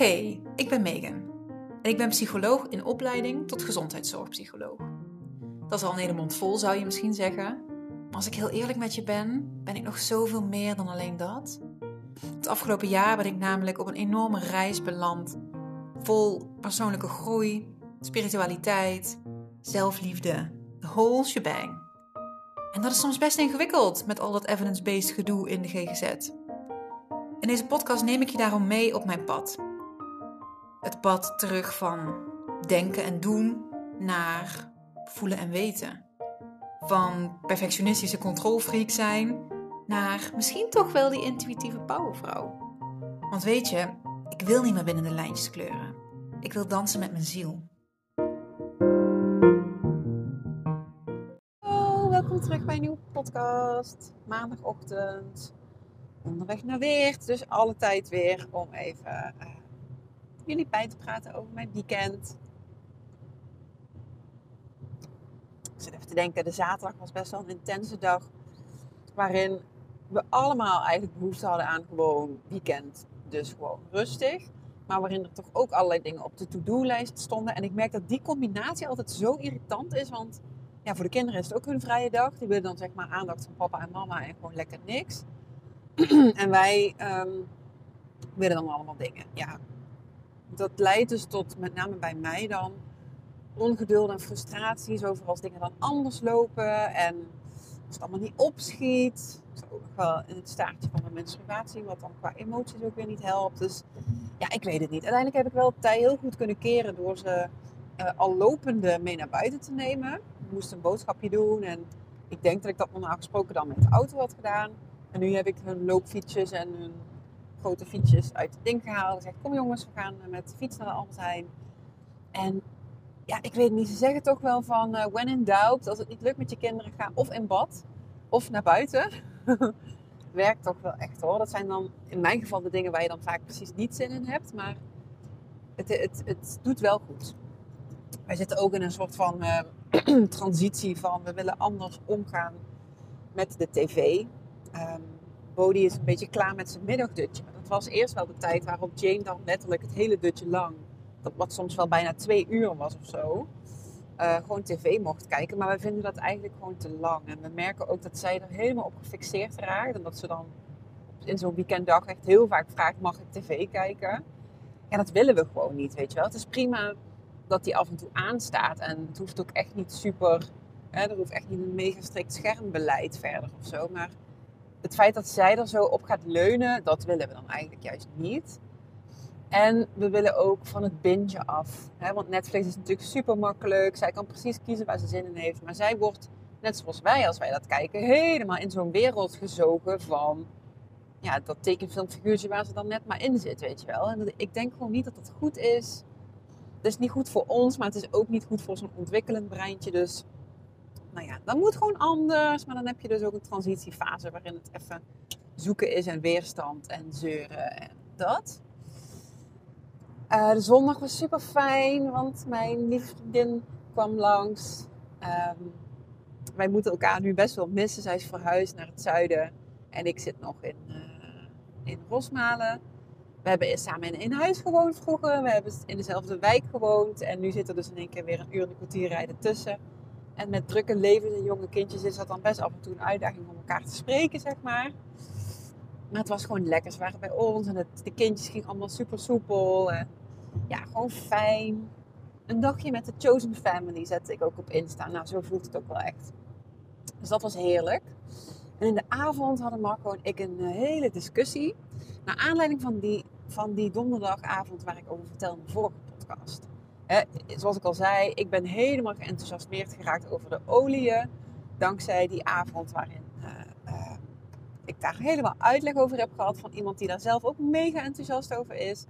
Hey, ik ben Megan. En ik ben psycholoog in opleiding tot gezondheidszorgpsycholoog. Dat is al een hele vol, zou je misschien zeggen. Maar als ik heel eerlijk met je ben, ben ik nog zoveel meer dan alleen dat. Het afgelopen jaar ben ik namelijk op een enorme reis beland. Vol persoonlijke groei, spiritualiteit, zelfliefde, de whole shebang. En dat is soms best ingewikkeld met al dat evidence-based gedoe in de GGZ. In deze podcast neem ik je daarom mee op mijn pad. Het pad terug van denken en doen naar voelen en weten. Van perfectionistische controlfreak zijn naar misschien toch wel die intuïtieve powervrouw. Want weet je, ik wil niet meer binnen de lijntjes kleuren. Ik wil dansen met mijn ziel. Hallo, welkom terug bij een nieuwe podcast. Maandagochtend, onderweg naar Weert. Dus alle tijd weer om even uh, jullie bij te praten over mijn weekend. Ik zit even te denken, de zaterdag was best wel een intense dag. Waarin we allemaal eigenlijk behoefte hadden aan gewoon weekend. Dus gewoon rustig. Maar waarin er toch ook allerlei dingen op de to-do-lijst stonden. En ik merk dat die combinatie altijd zo irritant is. Want ja, voor de kinderen is het ook hun vrije dag. Die willen dan zeg maar aandacht van papa en mama en gewoon lekker niks. en wij um, willen dan allemaal dingen. Ja, dat leidt dus tot, met name bij mij dan, ongeduld en frustraties over als dingen dan anders lopen. En als het allemaal niet opschiet. Zo ook nog wel in het staartje van mijn menstruatie, wat dan qua emoties ook weer niet helpt. Dus ja, ik weet het niet. Uiteindelijk heb ik wel tij heel goed kunnen keren door ze uh, al lopende mee naar buiten te nemen. Ik moest een boodschapje doen en ik denk dat ik dat normaal gesproken dan met de auto had gedaan. En nu heb ik hun loopfietsjes en hun grote fietsjes uit het ding gehaald. Ik zeg, kom jongens, we gaan met de fiets naar de Albert. En ja, ik weet niet, ze zeggen toch wel van uh, when in doubt, als het niet lukt met je kinderen, ga of in bad of naar buiten. Werkt toch wel echt hoor. Dat zijn dan in mijn geval de dingen waar je dan vaak precies niet zin in hebt. Maar het, het, het doet wel goed. Wij zitten ook in een soort van uh, transitie van we willen anders omgaan met de tv. Um, Bodie is een beetje klaar met zijn middagdutje. Dat was eerst wel de tijd waarop Jane dan letterlijk het hele dutje lang, dat wat soms wel bijna twee uur was of zo, uh, gewoon tv mocht kijken. Maar wij vinden dat eigenlijk gewoon te lang. En we merken ook dat zij er helemaal op gefixeerd raakt. En dat ze dan in zo'n weekenddag echt heel vaak vraagt, mag ik tv kijken? Ja, dat willen we gewoon niet, weet je wel. Het is prima dat die af en toe aanstaat. En het hoeft ook echt niet super... Hè, er hoeft echt niet een mega strikt schermbeleid verder of zo. Maar het feit dat zij er zo op gaat leunen, dat willen we dan eigenlijk juist niet. En we willen ook van het binge af. Hè? Want Netflix is natuurlijk super makkelijk. Zij kan precies kiezen waar ze zin in heeft. Maar zij wordt, net zoals wij als wij dat kijken, helemaal in zo'n wereld gezogen van ja, dat tekenfilmfiguurtje waar ze dan net maar in zit, weet je wel. En ik denk gewoon niet dat dat goed is. Het is niet goed voor ons, maar het is ook niet goed voor zo'n ontwikkelend breintje. Dus nou ja, dat moet gewoon anders. Maar dan heb je dus ook een transitiefase waarin het even zoeken is en weerstand en zeuren en dat. Uh, de zondag was super fijn, want mijn lieve vriendin kwam langs. Um, wij moeten elkaar nu best wel missen. Zij is verhuisd naar het zuiden en ik zit nog in, uh, in Rosmalen. We hebben samen in een huis gewoond vroeger. We hebben in dezelfde wijk gewoond. En nu zit er dus in één keer weer een uur en een kwartier rijden tussen. En met drukke levens en jonge kindjes is dat dan best af en toe een uitdaging om elkaar te spreken, zeg maar. Maar het was gewoon lekker. Ze waren bij ons en het, de kindjes gingen allemaal super soepel. En ja, gewoon fijn. Een dagje met de Chosen Family zette ik ook op Insta. Nou, zo voelt het ook wel echt. Dus dat was heerlijk. En in de avond hadden Marco en ik een eh, hele discussie. Naar aanleiding van die, van die donderdagavond waar ik over vertelde in de vorige podcast. Zoals ik al zei, ik ben helemaal geenthousiasmeerd geraakt over de oliën. Dankzij die avond waarin uh, uh, ik daar helemaal uitleg over heb gehad van iemand die daar zelf ook mega enthousiast over is.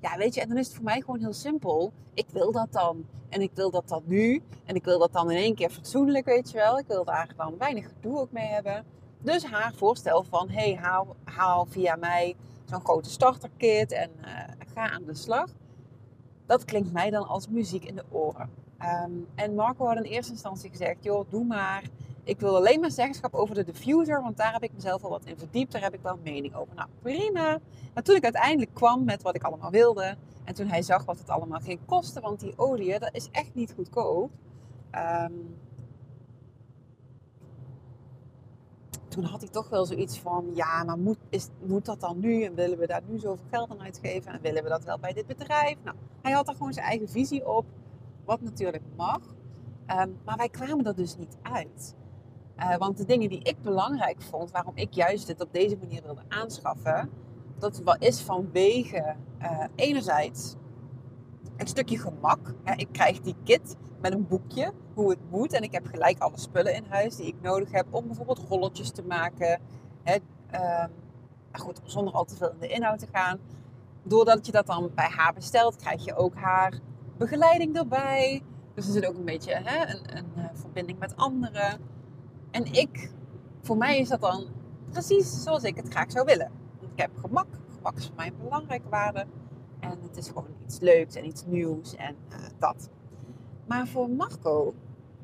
Ja, weet je, en dan is het voor mij gewoon heel simpel. Ik wil dat dan. En ik wil dat dan nu. En ik wil dat dan in één keer fatsoenlijk, weet je wel. Ik wil daar dan weinig gedoe ook mee hebben. Dus haar voorstel van, hey, haal, haal via mij zo'n grote starterkit en uh, ga aan de slag dat klinkt mij dan als muziek in de oren. Um, en Marco had in eerste instantie gezegd: joh, doe maar. Ik wil alleen maar zeggenschap over de diffuser, want daar heb ik mezelf al wat in verdiept. Daar heb ik wel mening over. Nou, prima. Maar toen ik uiteindelijk kwam met wat ik allemaal wilde, En toen hij zag wat het allemaal ging kosten, want die olie, dat is echt niet goedkoop. Ehm, toen had hij toch wel zoiets van, ja, maar moet, is, moet dat dan nu? En willen we daar nu zoveel geld aan uitgeven? En willen we dat wel bij dit bedrijf? Nou, hij had er gewoon zijn eigen visie op, wat natuurlijk mag. Ehm, maar wij kwamen er dus niet uit. Uh, want de dingen die ik belangrijk vond, waarom ik juist dit op deze manier wilde aanschaffen, dat is vanwege uh, enerzijds een stukje gemak. ik krijg die kit met een boekje hoe het moet en ik heb gelijk alle spullen in huis die ik nodig heb om bijvoorbeeld rolletjes te maken. Uh, goed, zonder al te veel in de inhoud te gaan. Doordat je dat dan bij haar bestelt, krijg je ook haar begeleiding erbij. Dus er zit ook een beetje hè, een, een uh, verbinding met anderen. En ik, voor mij is dat dan precies zoals ik het graag zou willen. Ik heb gemak. Gemak is voor mij een belangrijke waarde. En het is gewoon iets leuks en iets nieuws en uh, dat. Maar voor Marco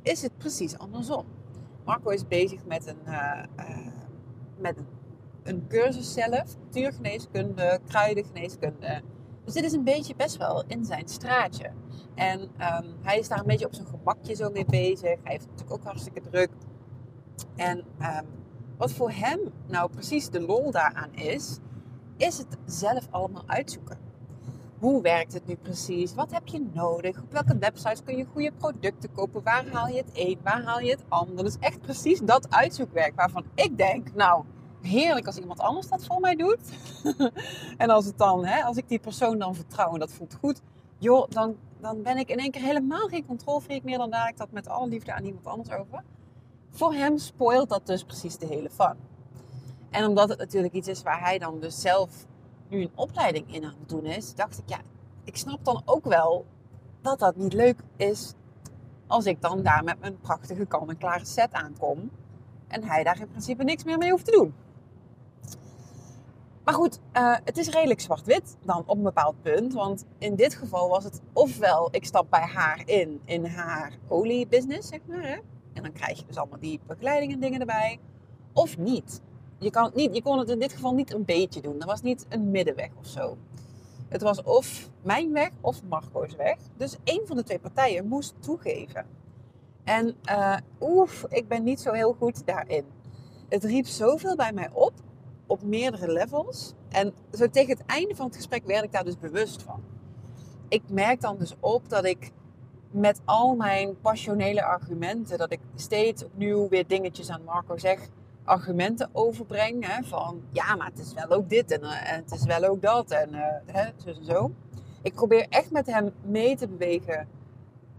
is het precies andersom. Marco is bezig met een, uh, uh, met een cursus zelf, natuurgeneeskunde, kruidengeneeskunde. Dus dit is een beetje best wel in zijn straatje. En um, hij is daar een beetje op zijn gemakje zo mee bezig. Hij heeft natuurlijk ook hartstikke druk. En um, wat voor hem nou precies de lol daaraan is, is het zelf allemaal uitzoeken. Hoe werkt het nu precies? Wat heb je nodig? Op welke websites kun je goede producten kopen? Waar haal je het een? Waar haal je het ander? Dus echt precies dat uitzoekwerk waarvan ik denk, nou, heerlijk als iemand anders dat voor mij doet. en als het dan, hè, als ik die persoon dan vertrouw en dat voelt goed, joh, dan, dan ben ik in één keer helemaal geen controlfreak meer. Dan daar ik dat met alle liefde aan iemand anders over. Voor hem spoilt dat dus precies de hele fun. En omdat het natuurlijk iets is waar hij dan dus zelf nu een opleiding in aan het doen is, dacht ik, ja, ik snap dan ook wel dat dat niet leuk is als ik dan daar met mijn prachtige kan en klare set aankom en hij daar in principe niks meer mee hoeft te doen. Maar goed, uh, het is redelijk zwart-wit dan op een bepaald punt. Want in dit geval was het ofwel ik stap bij haar in, in haar oliebusiness, zeg maar. Hè? En dan krijg je dus allemaal die begeleiding en dingen erbij. Of niet je, niet, je kon het in dit geval niet een beetje doen. Er was niet een middenweg of zo. Het was of mijn weg of Marco's weg. Dus één van de twee partijen moest toegeven. En uh, oef, ik ben niet zo heel goed daarin. Het riep zoveel bij mij op, op meerdere levels. En zo tegen het einde van het gesprek werd ik daar dus bewust van. Ik merk dan dus op dat ik met al mijn passionele argumenten, dat ik steeds opnieuw weer dingetjes aan Marco zeg argumenten overbreng. Hè, van ja, maar het is wel ook dit en, uh, het is wel ook dat en uh, hè, zo en zo. Ik probeer echt met hem mee te bewegen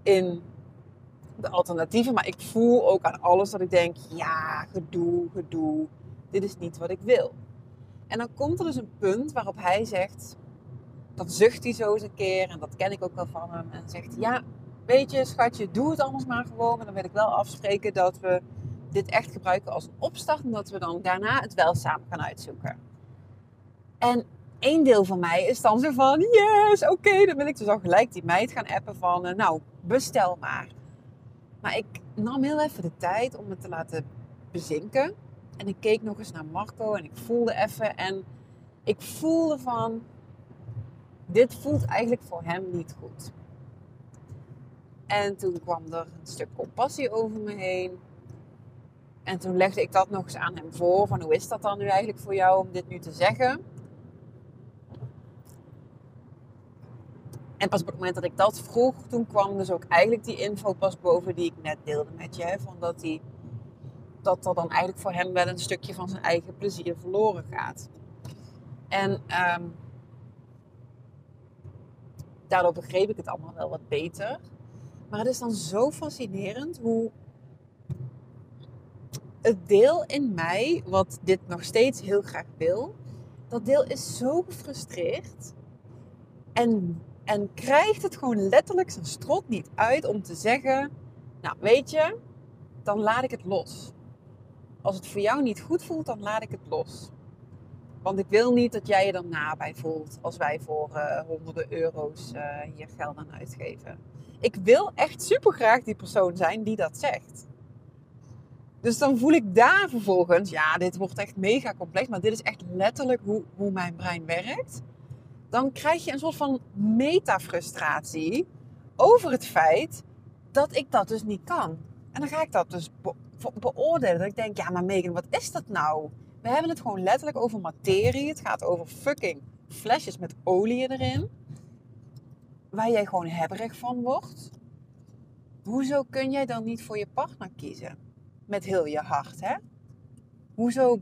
in de alternatieven. Maar ik voel ook aan alles dat ik denk, ja, gedoe, gedoe. Dit is niet wat ik wil. En dan komt er dus een punt waarop hij zegt, dan zucht hij zo eens een keer. En dat ken ik ook wel van hem. En zegt, ja, weet je schatje, doe het anders maar gewoon. Maar dan wil ik wel afspreken dat we dit echt gebruiken als opstart. En we dan daarna het wel samen gaan uitzoeken. En één deel van mij is dan zo van, yes, oké. dan wil ik dus al gelijk die meid gaan appen van, uh, nou, bestel maar. Maar ik nam heel even de tijd om het te laten bezinken. En ik keek nog eens naar Marco en ik voelde even. En ik voelde van, dit voelt eigenlijk voor hem niet goed. En toen kwam er een stuk compassie over me heen. En toen legde ik dat nog eens aan hem voor. Van hoe is dat dan nu eigenlijk voor jou om dit nu te zeggen? En pas op het moment dat ik dat vroeg, toen kwam dus ook eigenlijk die info pas boven die ik net deelde met je. Van dat, die, dat er dan eigenlijk voor hem wel een stukje van zijn eigen plezier verloren gaat. En um, daardoor begreep ik het allemaal wel wat beter. Maar het is dan zo fascinerend hoe het deel in mij, wat dit nog steeds heel graag wil, dat deel is zo gefrustreerd. En, en krijgt het gewoon letterlijk zijn strot niet uit om te zeggen: Nou, weet je, dan laat ik het los. Als het voor jou niet goed voelt, dan laat ik het los. Want ik wil niet dat jij je er nabij voelt als wij voor uh, honderden euro's uh, hier geld aan uitgeven. Ik wil echt super graag die persoon zijn die dat zegt. Dus dan voel ik daar vervolgens, ja, dit wordt echt mega complex, maar dit is echt letterlijk hoe, hoe mijn brein werkt. dan krijg je een soort van metafrustratie over het feit dat ik dat dus niet kan. En dan ga ik dat dus beoordelen. Dat ik denk, ja maar Megan, wat is dat nou? We hebben het gewoon letterlijk over materie. Het gaat over fucking flesjes met olie erin. Waar jij gewoon hebberig van wordt. Hoezo kun jij dan niet voor je partner kiezen? Met heel je hart, hè? Hoezo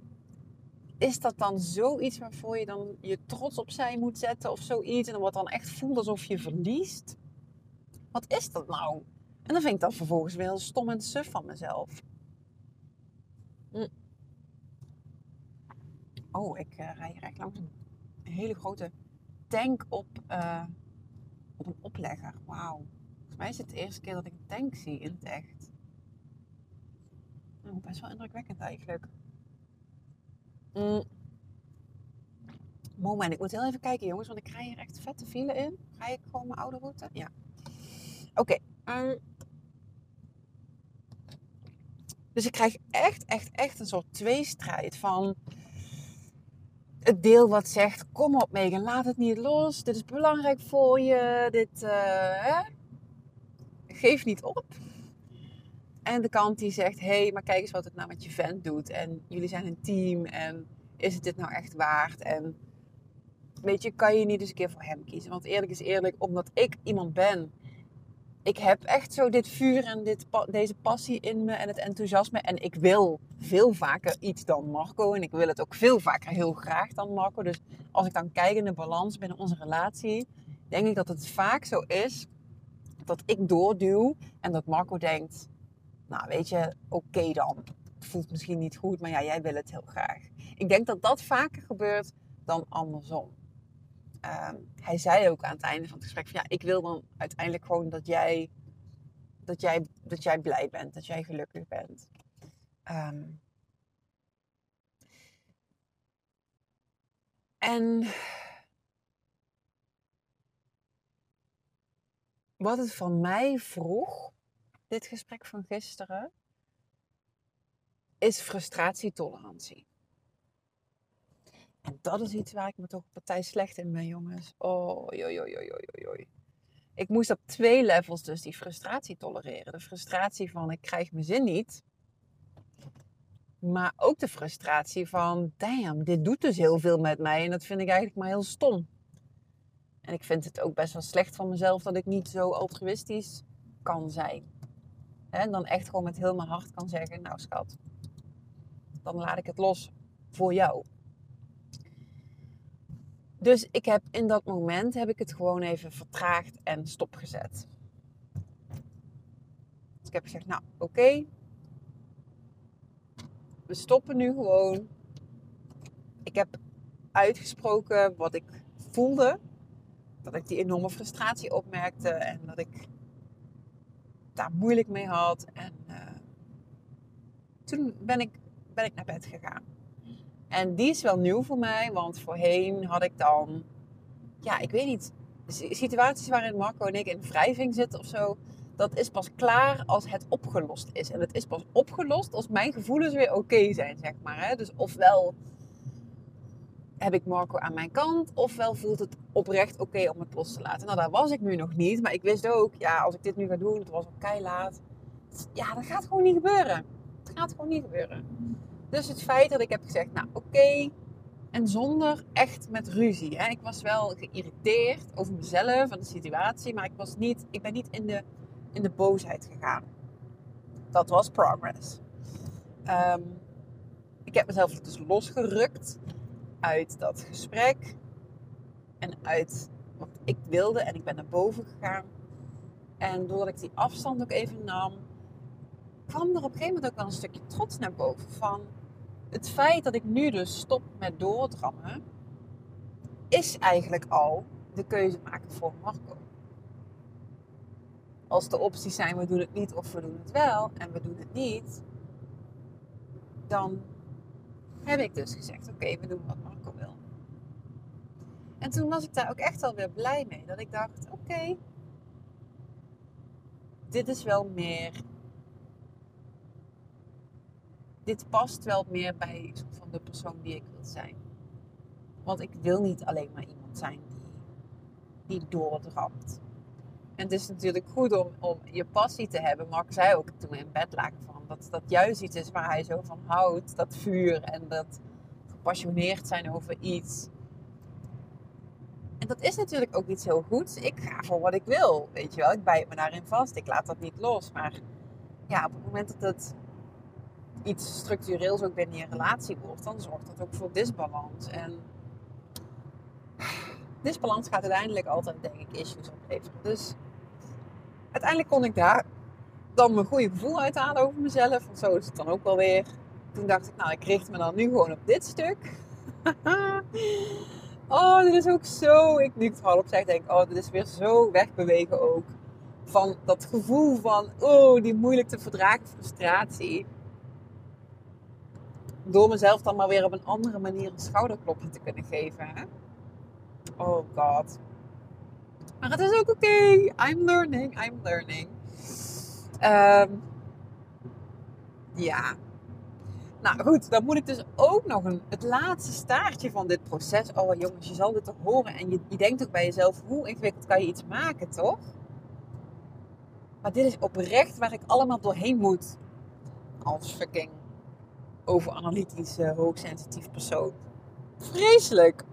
is dat dan zoiets waarvoor je dan je trots opzij moet zetten of zoiets? En wat dan echt voelt alsof je verliest? Wat is dat nou? En dan vind ik dat vervolgens weer heel stom en suf van mezelf. Hm. Oh, ik uh, rij hier echt langs een hele grote tank op, uh, op een oplegger. Wauw. Volgens mij is het de eerste keer dat ik een tank zie in het echt. Oh, best wel indrukwekkend eigenlijk. Mm. Moment, ik moet heel even kijken jongens, want ik krijg hier echt vette file in. Ga ik gewoon mijn oude route? Ja. Oké. Ehm. dus ik krijg echt, echt, echt een soort tweestrijd van het deel wat zegt: Kom op, Megan, laat het niet los. Dit is belangrijk voor je. Dit, uh, hè? Geef niet op. En de kant die zegt: Hé, hey, maar kijk eens wat het nou met je vent doet. En jullie zijn een team. En is het dit nou echt waard? En weet je, kan je niet eens een keer voor hem kiezen? Want eerlijk is eerlijk, omdat ik iemand ben ik heb echt zo dit vuur en dit, deze passie in me en het enthousiasme. En ik wil veel vaker iets dan Marco. En ik wil het ook veel vaker heel graag dan Marco. Dus als ik dan kijk in de balans binnen onze relatie, denk ik dat het vaak zo is dat ik doorduw en dat Marco denkt: Nou, weet je, oké dan. Het voelt misschien niet goed, maar ja, jij wil het heel graag. Ik denk dat dat vaker gebeurt dan andersom. Ehm, hij zei ook aan het einde van het gesprek van ja, ik wil dan uiteindelijk gewoon dat jij, dat jij, dat jij blij bent, dat jij gelukkig bent. Ehm, en wat het van mij vroeg, dit gesprek van gisteren, is frustratietolerantie. En dat is iets waar ik me toch partij slecht in ben, jongens. Oh, joi, Ik moest op twee levels dus die frustratie tolereren. De frustratie van ik krijg mijn zin niet. Maar ook de frustratie van, damn, dit doet dus heel veel met mij. En dat vind ik eigenlijk maar heel stom. En ik vind het ook best wel slecht van mezelf dat ik niet zo altruïstisch kan zijn. En dan echt gewoon met heel mijn hart kan zeggen, nou schat, dan laat ik het los voor jou. Dus ik heb in dat moment heb ik het gewoon even vertraagd en stopgezet. Dus ik heb gezegd, nou oké, we stoppen nu gewoon. Ik heb uitgesproken wat ik voelde. Dat ik die enorme frustratie opmerkte en dat ik daar moeilijk mee had. En uh, toen ben ik, ben ik naar bed gegaan. En die is wel nieuw voor mij, want voorheen had ik dan, ja, ik weet niet, situaties waarin Marco en ik in wrijving zitten of zo. Dat is pas klaar als het opgelost is. En het is pas opgelost als mijn gevoelens weer oké zijn, zeg maar. Hè? Dus ofwel heb ik Marco aan mijn kant, ofwel voelt het oprecht oké om het los te laten. Nou, daar was ik nu nog niet, maar ik wist ook, ja, als ik dit nu ga doen, het was al kei laat. Ja, dat gaat gewoon niet gebeuren. Het gaat gewoon niet gebeuren. Dus het feit dat ik heb gezegd, nou oké, en zonder echt met ruzie. Hè. Ik was wel geïrriteerd over mezelf en de situatie, maar ik, was niet, ik ben niet in de, in de boosheid gegaan. Dat was progress. Ehm, ik heb mezelf dus losgerukt uit dat gesprek en uit wat ik wilde en ik ben naar boven gegaan. En doordat ik die afstand ook even nam, kwam er op een gegeven moment ook wel een stukje trots naar boven van het feit dat ik nu dus stop met doordrammen, is eigenlijk al de keuze maken voor Marco. Als de opties zijn, we doen het niet of we doen het wel en we doen het niet, dan heb ik dus gezegd, oké, we doen wat Marco. En toen was ik daar ook echt alweer blij mee. Dat ik dacht, oké, dit is wel meer dit past wel meer bij van de persoon die ik wil zijn. Want ik wil niet alleen maar iemand zijn die doordramt. En het is natuurlijk goed om, om je passie te hebben. Mark zei ook toen in bed lagen van dat dat juist iets is waar hij zo van houdt. Dat vuur en dat gepassioneerd zijn over iets. En dat is natuurlijk ook iets heel goeds. Ik ga voor wat ik wil, weet je wel. Ik bijt me daarin vast. Ik laat dat niet los. Maar ja, op het moment dat het iets structureels ook binnen je relatie wordt, dan zorgt dat ook voor disbalans. En disbalans gaat uiteindelijk altijd, denk ik, issues opleveren. Dus uiteindelijk kon ik daar dan mijn goede gevoel uithalen over mezelf. Want zo is het dan ook wel weer. Toen dacht ik, nou, ik richt me dan nu gewoon op dit stuk. oh, dit is ook zo. Ik nu ik het al op zeg, denk oh, dit is weer zo wegbewegen ook. Van dat gevoel van, oh, die moeilijk te verdragen frustratie. Door mezelf dan maar weer op een andere manier een schouderklopje te kunnen geven. Oh god. Maar het is ook oké. I'm learning, I'm learning. Um, ja. Nou goed, dan moet ik dus ook nog een, het laatste staartje van dit proces. Oh jongens, je zal dit toch horen. En je, je denkt ook bij jezelf, hoe ingewikkeld kan je iets maken, toch? Maar dit is oprecht waar ik allemaal doorheen moet. Als fucking overanalytische, hoogsensitief persoon. Vreselijk.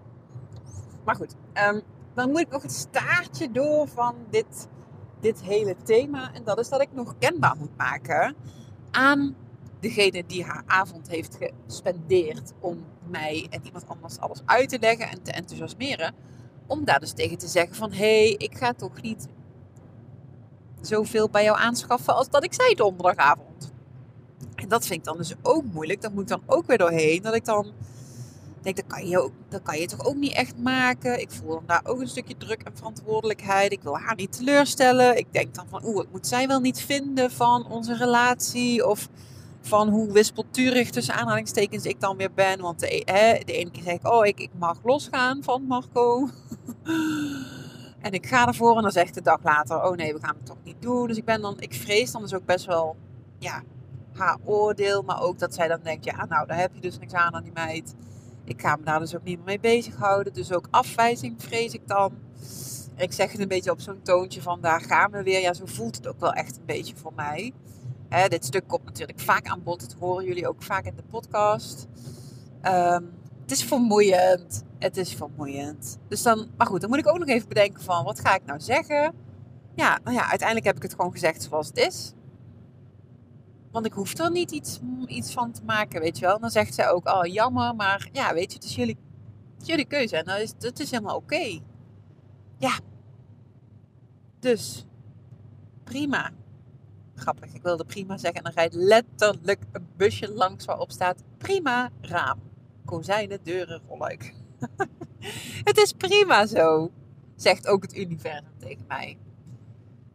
Maar goed, um, dan moet ik nog het staartje door van dit dit hele thema. En dat is dat ik nog kenbaar moet maken aan degene die haar avond heeft gespendeerd om mij en iemand anders alles uit te leggen en te enthousiasmeren. Om daar dus tegen te zeggen van hé, hey, ik ga toch niet zoveel bij jou aanschaffen als dat ik zei donderdagavond. En dat vind ik dan dus ook moeilijk. Dat moet ik dan ook weer doorheen. Dat ik dan denk, dat kan, je ook, dat kan je toch ook niet echt maken. Ik voel dan daar ook een stukje druk en verantwoordelijkheid. Ik wil haar niet teleurstellen. Ik denk dan van, oeh, wat moet zij wel niet vinden van onze relatie? Of van hoe wispelturig tussen aanhalingstekens ik dan weer ben. Want de, hè, de ene keer zeg ik, oh, ik, ik mag losgaan van Marco. en ik ga ervoor en dan zegt de dag later, oh nee, we gaan het toch niet doen. Dus ik ben dan, ik vrees dan dus ook best wel, ja, haar oordeel. Maar ook dat zij dan denkt, ja, nou, daar heb je dus niks aan aan die meid. Ik ga me daar dus ook niet meer mee bezighouden. Dus ook afwijzing vrees ik dan. ik zeg het een beetje op zo'n toontje van daar gaan we weer. Ja, zo voelt het ook wel echt een beetje voor mij. Dit stuk komt natuurlijk vaak aan bod. Dat horen jullie ook vaak in de podcast. Ehm, het is vermoeiend. Het is vermoeiend. Dus dan, maar goed, dan moet ik ook nog even bedenken van wat ga ik nou zeggen? Ja, nou ja, uiteindelijk heb ik het gewoon gezegd zoals het is. Want ik hoef er niet iets, iets van te maken, weet je wel. dan zegt zij ook, oh jammer, maar ja, weet je, het is jullie, jullie keuze. En dat is, dat is helemaal oké. Ja. Dus, prima. Grappig, ik wilde prima zeggen. En dan rijdt letterlijk een busje langs waarop staat prima raam. Kozijnen, deuren, rolluik. het is prima zo, zegt ook het universum tegen mij.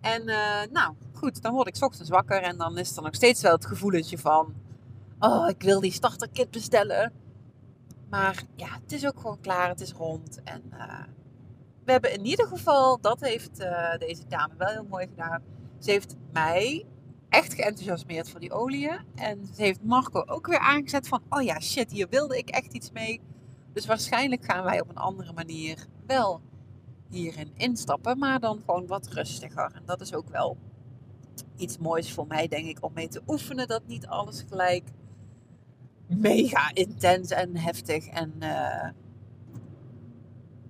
En uh, nou, goed, dan word ik ochtends wakker en dan is er nog steeds wel het gevoeletje van... Oh, ik wil die starterkit bestellen. Maar ja, het is ook gewoon klaar, het is rond. En uh, we hebben in ieder geval, dat heeft uh, deze dame wel heel mooi gedaan. Ze heeft mij echt geenthousiasmeerd voor die oliën. En ze heeft Marco ook weer aangezet van... Oh ja, shit, hier wilde ik echt iets mee. Dus waarschijnlijk gaan wij op een andere manier wel hierin instappen, maar dan gewoon wat rustiger. En dat is ook wel iets moois voor mij, denk ik, om mee te oefenen. Dat niet alles gelijk mega intens en heftig en uh,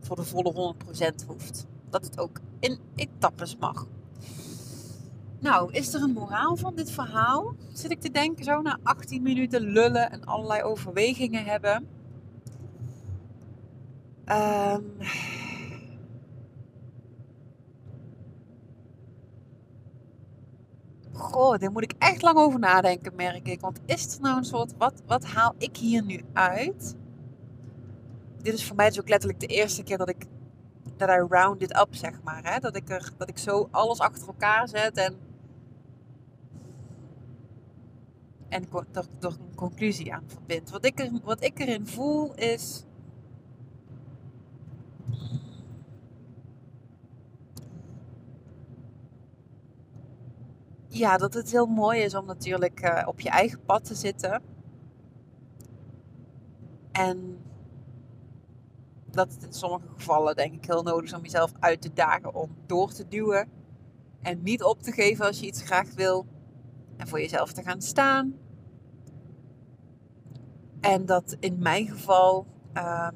voor de volle 100% hoeft. Dat het ook in etappes mag. Nou, is er een moraal van dit verhaal? Zit ik te denken zo na 18 minuten lullen en allerlei overwegingen hebben. Um, goh, daar moet ik echt lang over nadenken, merk ik. Want is er nou een soort, wat, wat haal ik hier nu uit? Dit is voor mij dus ook letterlijk de eerste keer dat ik, dat I round it up, zeg maar. Hè? Dat, ik er, dat ik zo alles achter elkaar zet en, en er, er een conclusie aan verbind. Wat ik, er, wat ik erin voel is ja, dat het heel mooi is om natuurlijk uh, op je eigen pad te zitten. En dat het in sommige gevallen denk ik heel nodig is om jezelf uit te dagen om door te duwen. En niet op te geven als je iets graag wil. En voor jezelf te gaan staan. En dat in mijn geval, ehm,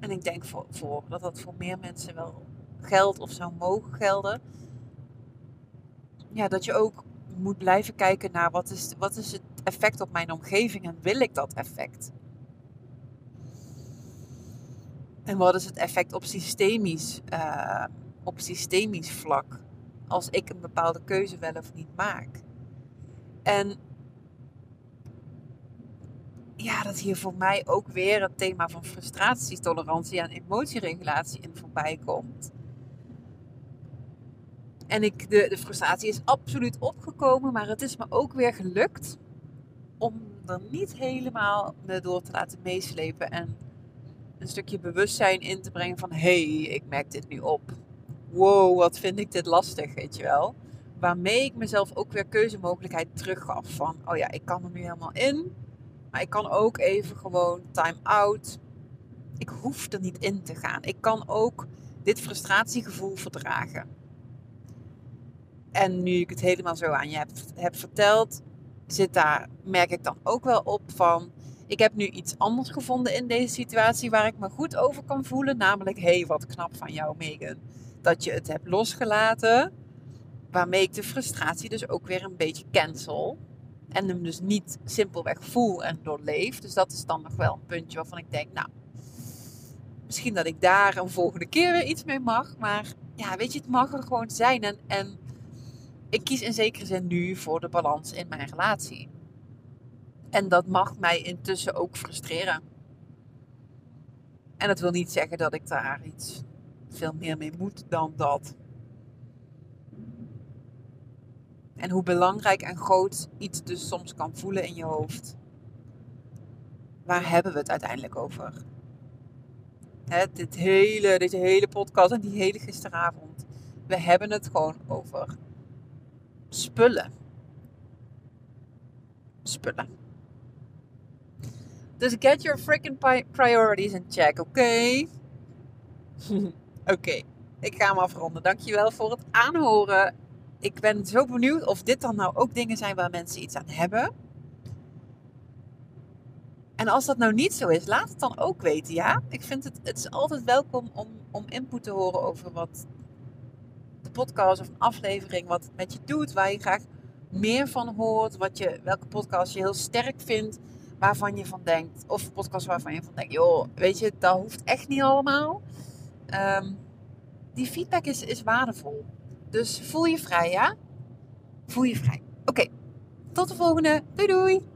en ik denk voor, voor, dat dat voor meer mensen wel geldt of zou mogen gelden. Ja, dat je ook moet blijven kijken naar wat is, wat is het effect op mijn omgeving en wil ik dat effect? En wat is het effect op systemisch, uh, op systemisch vlak als ik een bepaalde keuze wel of niet maak? En ja, dat hier voor mij ook weer het thema van frustratie, tolerantie en emotieregulatie in voorbij komt. En ik, de, de frustratie is absoluut opgekomen, maar het is me ook weer gelukt om er niet helemaal door te laten meeslepen en een stukje bewustzijn in te brengen van hé, hey, ik merk dit nu op. Wow, wat vind ik dit lastig, weet je wel. Waarmee ik mezelf ook weer keuzemogelijkheid teruggaf van oh ja, ik kan er nu helemaal in, maar ik kan ook even gewoon time out. Ik hoef er niet in te gaan. Ik kan ook dit frustratiegevoel verdragen. En nu ik het helemaal zo aan je heb, heb verteld, zit daar, merk ik dan ook wel op van, ik heb nu iets anders gevonden in deze situatie waar ik me goed over kan voelen. Namelijk, hé, hey, wat knap van jou, Megan. Dat je het hebt losgelaten. Waarmee ik de frustratie dus ook weer een beetje cancel. En hem dus niet simpelweg voel en doorleef. Dus dat is dan nog wel een puntje waarvan ik denk, nou, misschien dat ik daar een volgende keer weer iets mee mag. Maar ja, weet je, het mag er gewoon zijn. En, en ik kies in zekere zin nu voor de balans in mijn relatie. En dat mag mij intussen ook frustreren. En dat wil niet zeggen dat ik daar iets veel meer mee moet dan dat. En hoe belangrijk en groot iets dus soms kan voelen in je hoofd. Waar hebben we het uiteindelijk over? dit hele, deze hele podcast en die hele gisteravond. We hebben het gewoon over spullen. Spullen. Dus get your freaking priorities in check, oké? oké, ik ga hem afronden. Dankjewel voor het aanhoren. Ik ben zo benieuwd of dit dan nou ook dingen zijn waar mensen iets aan hebben. En als dat nou niet zo is, laat het dan ook weten, ja? Ik vind het, het is altijd welkom om, om input te horen over wat de podcast of een aflevering, wat met je doet, waar je graag meer van hoort, wat je, welke podcast je heel sterk vindt, waarvan je van denkt, of podcast waarvan je van denkt, joh, weet je, dat hoeft echt niet allemaal. Ehm, die feedback is, is waardevol. Dus voel je vrij, ja? Voel je vrij. Oké, tot de volgende. Doei doei!